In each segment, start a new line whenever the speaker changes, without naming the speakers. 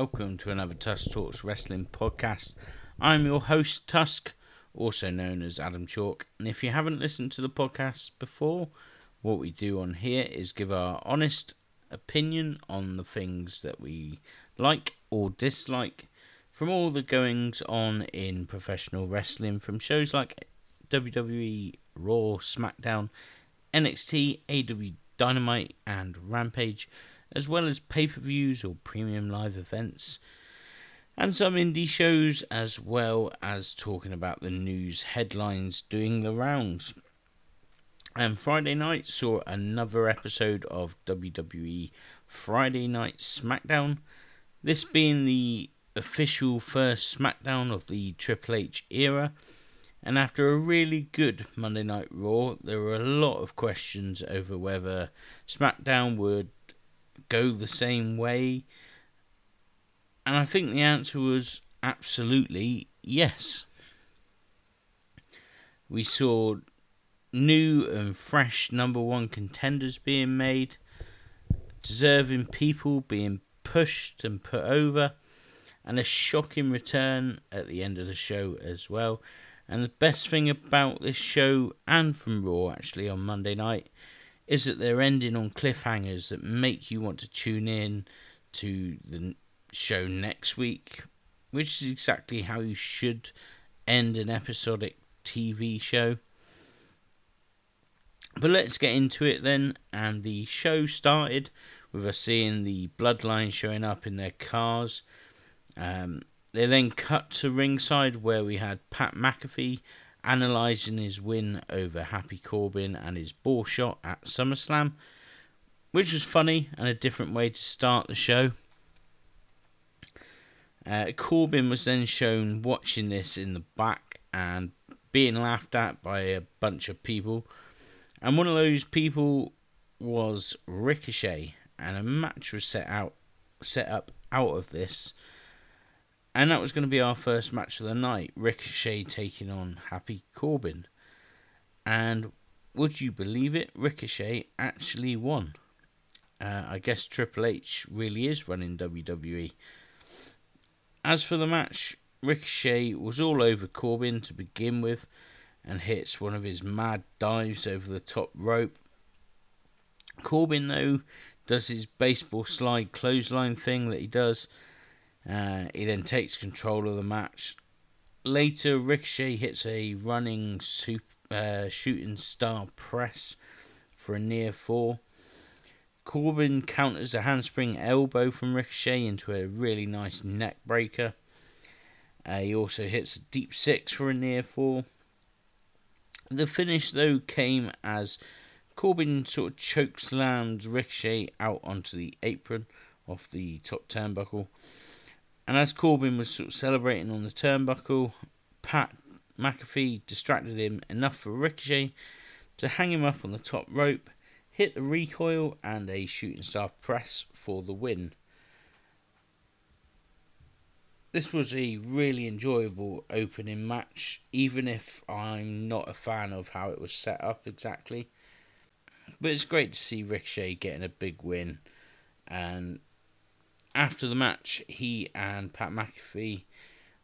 Welcome to another Tusk Talks Wrestling podcast. I'm your host Tusk, also known as Adam Chalk. And if you haven't listened to the podcast before, what we do on here is give our honest opinion on the things that we like or dislike from all the goings on in professional wrestling from shows like WWE, Raw, SmackDown, NXT, AEW Dynamite, and Rampage, as well as pay per views or premium live events, and some indie shows, as well as talking about the news headlines doing the rounds. And Friday night saw another episode of WWE Friday Night SmackDown. This being the official first SmackDown of the Triple H era. And after a really good Monday Night Raw, there were a lot of questions over whether SmackDown would go the same way. And I think the answer was absolutely yes. We saw new and fresh number one contenders being made, deserving people being pushed and put over, and a shocking return at the end of the show as well. And the best thing about this show and from Raw actually on Monday night is that they're ending on cliffhangers that make you want to tune in to the show next week, which is exactly how you should end an episodic TV show. But let's get into it then. And the show started with us seeing the bloodline showing up in their cars. Um, they then cut to ringside where we had Pat McAfee analysing his win over Happy Corbin and his ball shot at SummerSlam, which was funny and a different way to start the show. Uh, Corbin was then shown watching this in the back and being laughed at by a bunch of people. And one of those people was Ricochet, and a match was set out set up out of this. And that was going to be our first match of the night Ricochet taking on Happy Corbin. And would you believe it? Ricochet actually won. Uh, I guess Triple H really is running WWE. As for the match, Ricochet was all over Corbin to begin with and hits one of his mad dives over the top rope. Corbin, though, does his baseball slide clothesline thing that he does. Uh, he then takes control of the match. Later, Ricochet hits a running uh, shooting star press for a near fall. Corbin counters a handspring elbow from Ricochet into a really nice neck breaker. Uh, he also hits a deep six for a near fall. The finish, though, came as Corbin sort of choke Ricochet out onto the apron off the top turnbuckle. And as Corbin was sort of celebrating on the turnbuckle, Pat McAfee distracted him enough for Ricochet to hang him up on the top rope, hit the recoil, and a shooting star press for the win this was a really enjoyable opening match, even if I'm not a fan of how it was set up exactly. But it's great to see Ricochet getting a big win. And after the match, he and Pat McAfee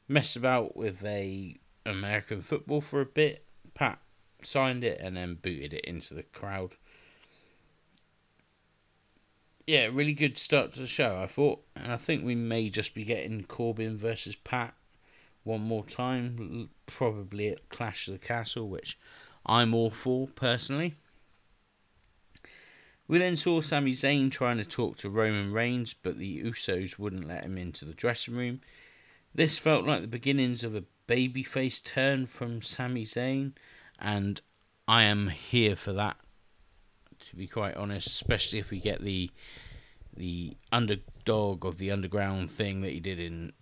messed about with a American football for a bit. Pat signed it and then booted it into the crowd yeah, really good start to the show, I thought. And I think we may just be getting Corbin versus Pat one more time, probably at Clash of the Castle, which I'm all for personally. We then saw Sami Zayn trying to talk to Roman Reigns, but the Usos wouldn't let him into the dressing room. This felt like the beginnings of a babyface turn from Sami Zayn, and I am here for that to be quite honest, especially if we get the the underdog of the underground thing that he did in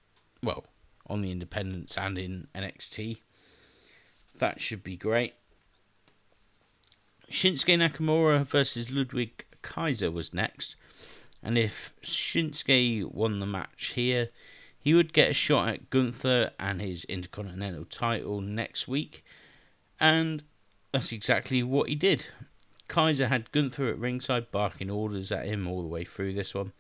well on the independents and in NXT. That should be great. Shinsuke Nakamura versus Ludwig Kaiser was next, and if Shinsuke won the match here, he would get a shot at Gunther and his Intercontinental title next week, and that's exactly what he did. Kaiser had Gunther at ringside barking orders at him all the way through this one.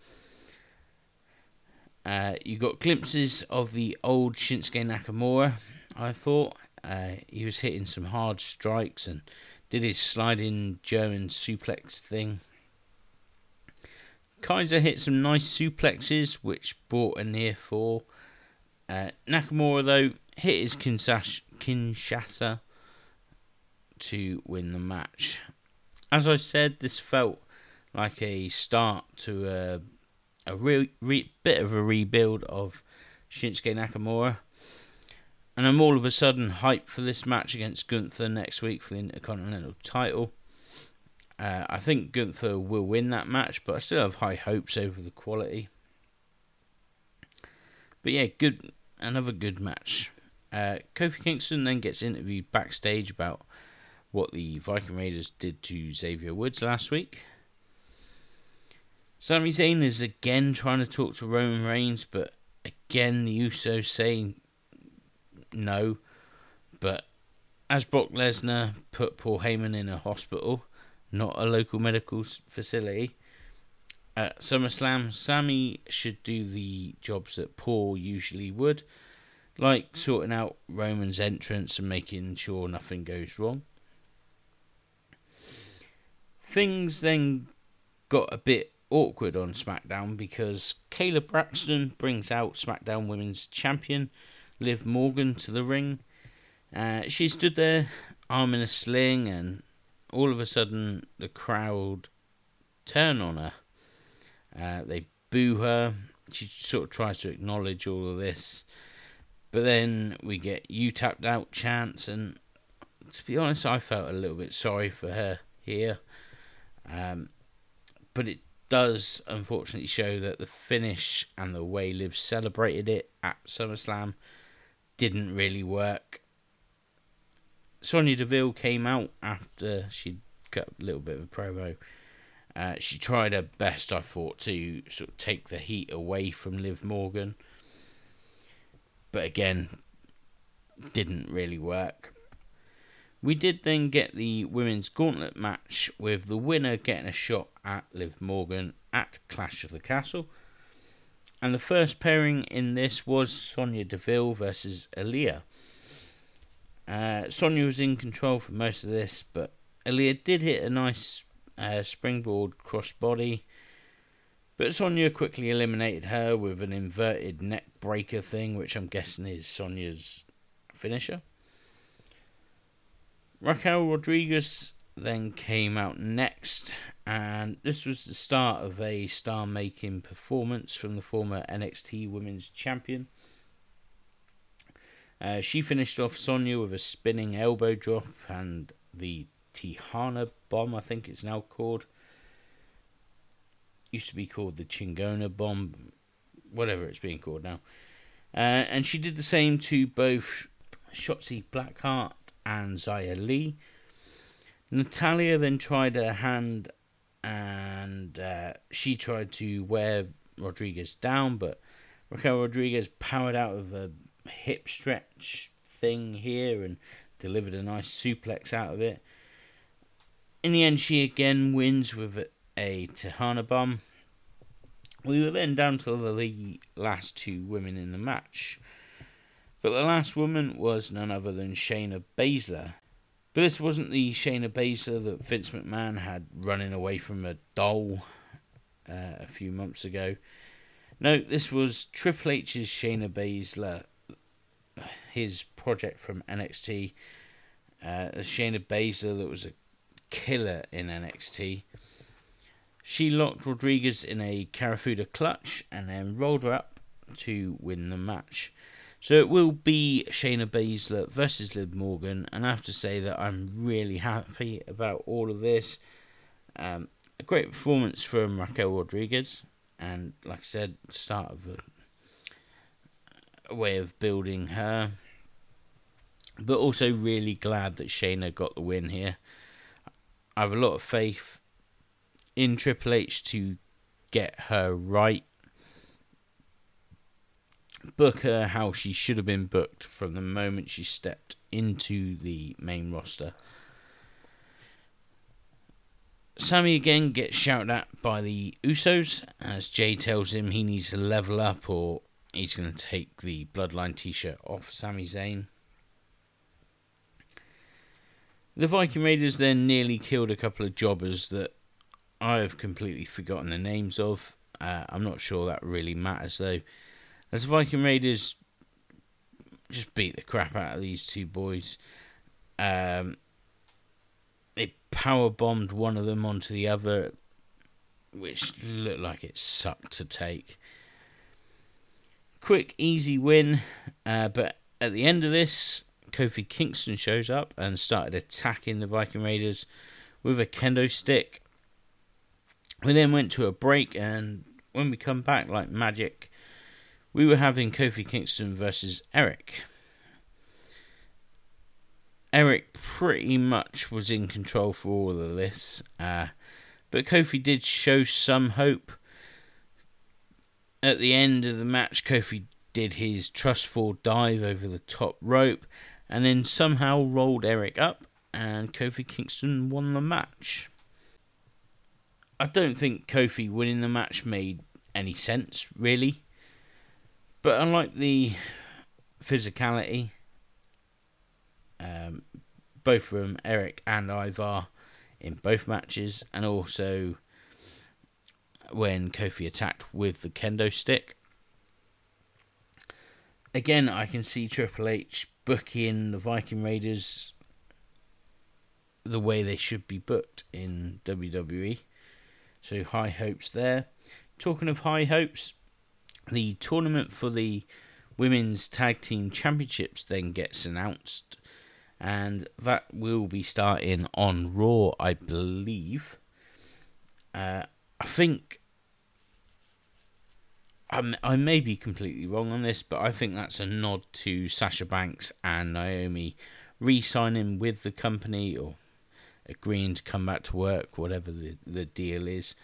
Uh, you got glimpses of the old Shinsuke Nakamura. I thought uh, he was hitting some hard strikes and did his sliding German suplex thing. Kaiser hit some nice suplexes, which brought a near fall. Uh, Nakamura, though, hit his Kinshasa to win the match. As I said, this felt like a start to a, a re- re- bit of a rebuild of Shinsuke Nakamura. And I'm all of a sudden hyped for this match against Gunther next week for the Intercontinental title. Uh, I think Gunther will win that match, but I still have high hopes over the quality. But yeah, good, another good match. Uh, Kofi Kingston then gets interviewed backstage about what the Viking Raiders did to Xavier Woods last week. Sami Zayn is again trying to talk to Roman Reigns, but again the Usos say no. But as Brock Lesnar put Paul Heyman in a hospital, not a local medical facility, at SummerSlam, Sami should do the jobs that Paul usually would, like sorting out Roman's entrance and making sure nothing goes wrong. Things then got a bit awkward on SmackDown because Kayla Braxton brings out SmackDown Women's Champion Liv Morgan to the ring. Uh, she stood there, arm in a sling, and all of a sudden the crowd turn on her. Uh, they boo her. She sort of tries to acknowledge all of this. But then we get you tapped out chance, and to be honest, I felt a little bit sorry for her here. Um, but it does unfortunately show that the finish and the way Liv celebrated it at SummerSlam didn't really work. Sonya Deville came out after she'd cut a little bit of a promo. Uh, she tried her best, I thought, to sort of take the heat away from Liv Morgan. But again, didn't really work. We did then get the women's gauntlet match with the winner getting a shot at Liv Morgan at Clash of the Castle. And the first pairing in this was Sonya Deville versus Aliyah. Uh, Sonya was in control for most of this, but Aliyah did hit a nice uh, springboard crossbody. But Sonya quickly eliminated her with an inverted neck breaker thing, which I'm guessing is Sonya's finisher. Raquel Rodriguez then came out next, and this was the start of a star making performance from the former NXT Women's Champion. Uh, she finished off Sonya with a spinning elbow drop and the Tejana bomb, I think it's now called. Used to be called the Chingona bomb, whatever it's being called now. Uh, and she did the same to both Shotzi Blackheart and Xia Li. Natalya then tried her hand and uh, she tried to wear Rodriguez down, but Raquel Rodriguez powered out of a hip stretch thing here and delivered a nice suplex out of it. In the end, she again wins with a, a Tejana bomb. We were then down to the last two women in the match. But the last woman was none other than Shayna Baszler. But this wasn't the Shayna Baszler that Vince McMahon had running away from a doll uh, a few months ago. No, this was Triple H's Shayna Baszler, his project from NXT. Uh, Shayna Baszler that was a killer in NXT. She locked Rodriguez in a Kirifuda clutch and then rolled her up to win the match. So it will be Shayna Baszler versus Liv Morgan, and I have to say that I'm really happy about all of this. Um, a great performance from Raquel Rodriguez, and like I said, start of a, a way of building her. But also really glad that Shayna got the win here. I have a lot of faith in Triple H to get her right book her how she should have been booked from the moment she stepped into the main roster. Sami again gets shouted at by the Usos as Jey tells him he needs to level up or he's going to take the Bloodline t shirt off Sami Zayn. The Viking Raiders then nearly killed a couple of jobbers that I have completely forgotten the names of. Uh, I'm not sure that really matters though. As Viking Raiders just beat the crap out of these two boys. Um, they power bombed one of them onto the other, which looked like it sucked to take. Quick, easy win, uh, but at the end of this, Kofi Kingston shows up and started attacking the Viking Raiders with a kendo stick. We then went to a break, and when we come back like magic, we were having Kofi Kingston versus Eric. Eric pretty much was in control for all of this, uh, but Kofi did show some hope. At the end of the match, Kofi did his trustful dive over the top rope and then somehow rolled Eric up, and Kofi Kingston won the match. I don't think Kofi winning the match made any sense, really. But unlike the physicality, um, both from Eric and Ivar in both matches, and also when Kofi attacked with the kendo stick. Again, I can see Triple H booking the Viking Raiders the way they should be booked in WWE. So high hopes there. Talking of high hopes, the tournament for the Women's Tag Team Championships then gets announced, and that will be starting on Raw, I believe. Uh, I think I'm, I may be completely wrong on this, but I think that's a nod to Sasha Banks and Naomi re signing with the company or agreeing to come back to work, whatever the, the deal is.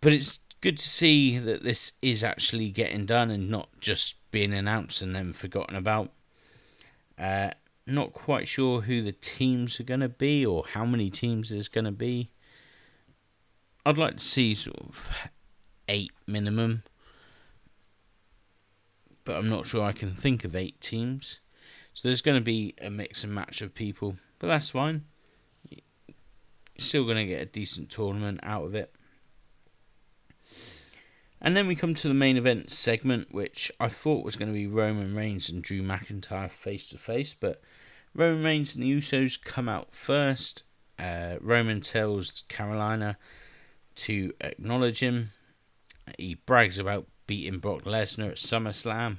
But it's good to see that this is actually getting done and not just being announced and then forgotten about. Uh, not quite sure who the teams are going to be or how many teams there's going to be. I'd like to see sort of eight minimum, but I'm not sure I can think of eight teams. So there's going to be a mix and match of people, but that's fine. still going to get a decent tournament out of it. And then we come to the main event segment, which I thought was going to be Roman Reigns and Drew McIntyre face to face, but Roman Reigns and the Usos come out first. Uh, Roman tells Carolina to acknowledge him. He brags about beating Brock Lesnar at SummerSlam.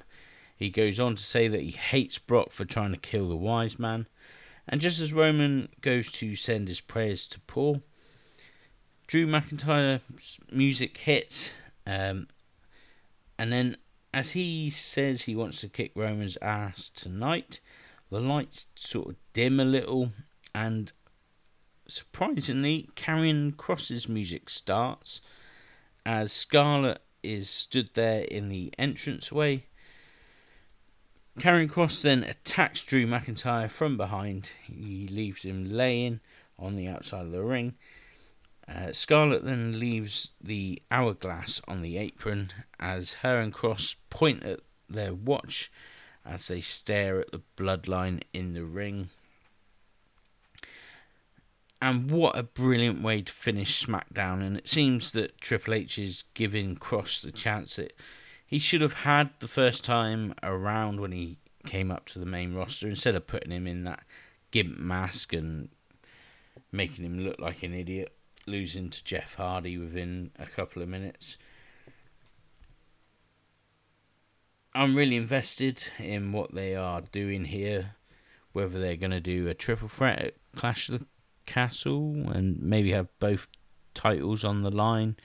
He goes on to say that he hates Brock for trying to kill the wise man. And just as Roman goes to send his prayers to Paul, Drew McIntyre's music hits um, and then, as he says he wants to kick Roman's ass tonight, the lights sort of dim a little, and surprisingly, Karrion Kross's music starts as Scarlett is stood there in the entranceway. Karrion Kross then attacks Drew McIntyre from behind. He leaves him laying on the outside of the ring. Uh, Scarlett then leaves the hourglass on the apron as her and Kross point at their watch as they stare at the bloodline in the ring. And what a brilliant way to finish SmackDown! And it seems that Triple H is giving Kross the chance that he should have had the first time around when he came up to the main roster instead of putting him in that gimp mask and making him look like an idiot losing to Jeff Hardy within a couple of minutes. I'm really invested in what they are doing here, whether they're going to do a triple threat at Clash of the Castle and maybe have both titles on the line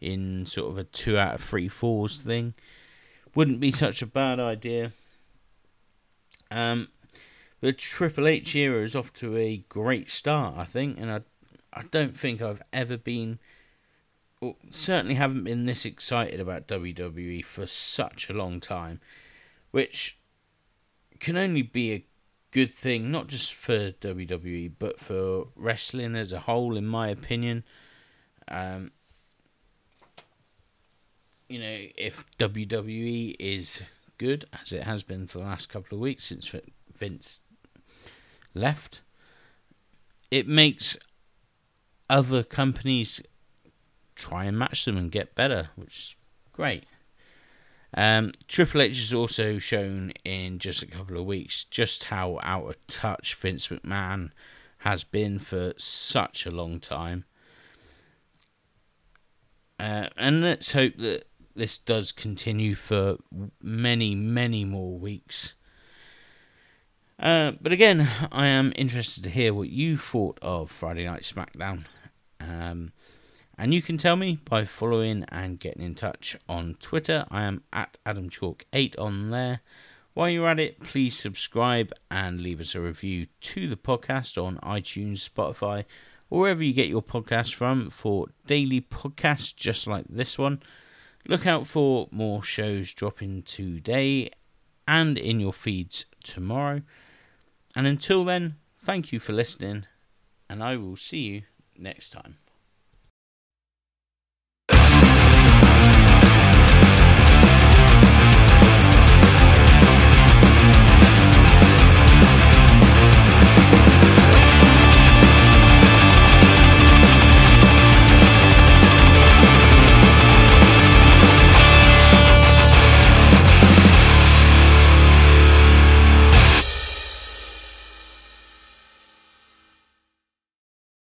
in sort of a two out of three falls thing. Wouldn't be such a bad idea. Um, the Triple H era is off to a great start, I think, and I I don't think I've ever been, or certainly haven't been this excited about WWE for such a long time, which can only be a good thing, not just for WWE, but for wrestling as a whole, in my opinion. Um, you know, if WWE is good, as it has been for the last couple of weeks since Vince left, it makes other companies try and match them and get better, which is great. Um, Triple H has also shown in just a couple of weeks just how out of touch Vince McMahon has been for such a long time. Uh, and let's hope that this does continue for many, many more weeks. Uh, but again, I am interested to hear what you thought of Friday Night SmackDown. Um, and you can tell me by following and getting in touch on Twitter. I am at AdamChalk8 on there. While you're at it, please subscribe and leave us a review to the podcast on iTunes, Spotify, or wherever you get your podcast from for daily podcasts just like this one. Look out for more shows dropping today and in your feeds tomorrow. And until then, thank you for listening, and I will see you next time.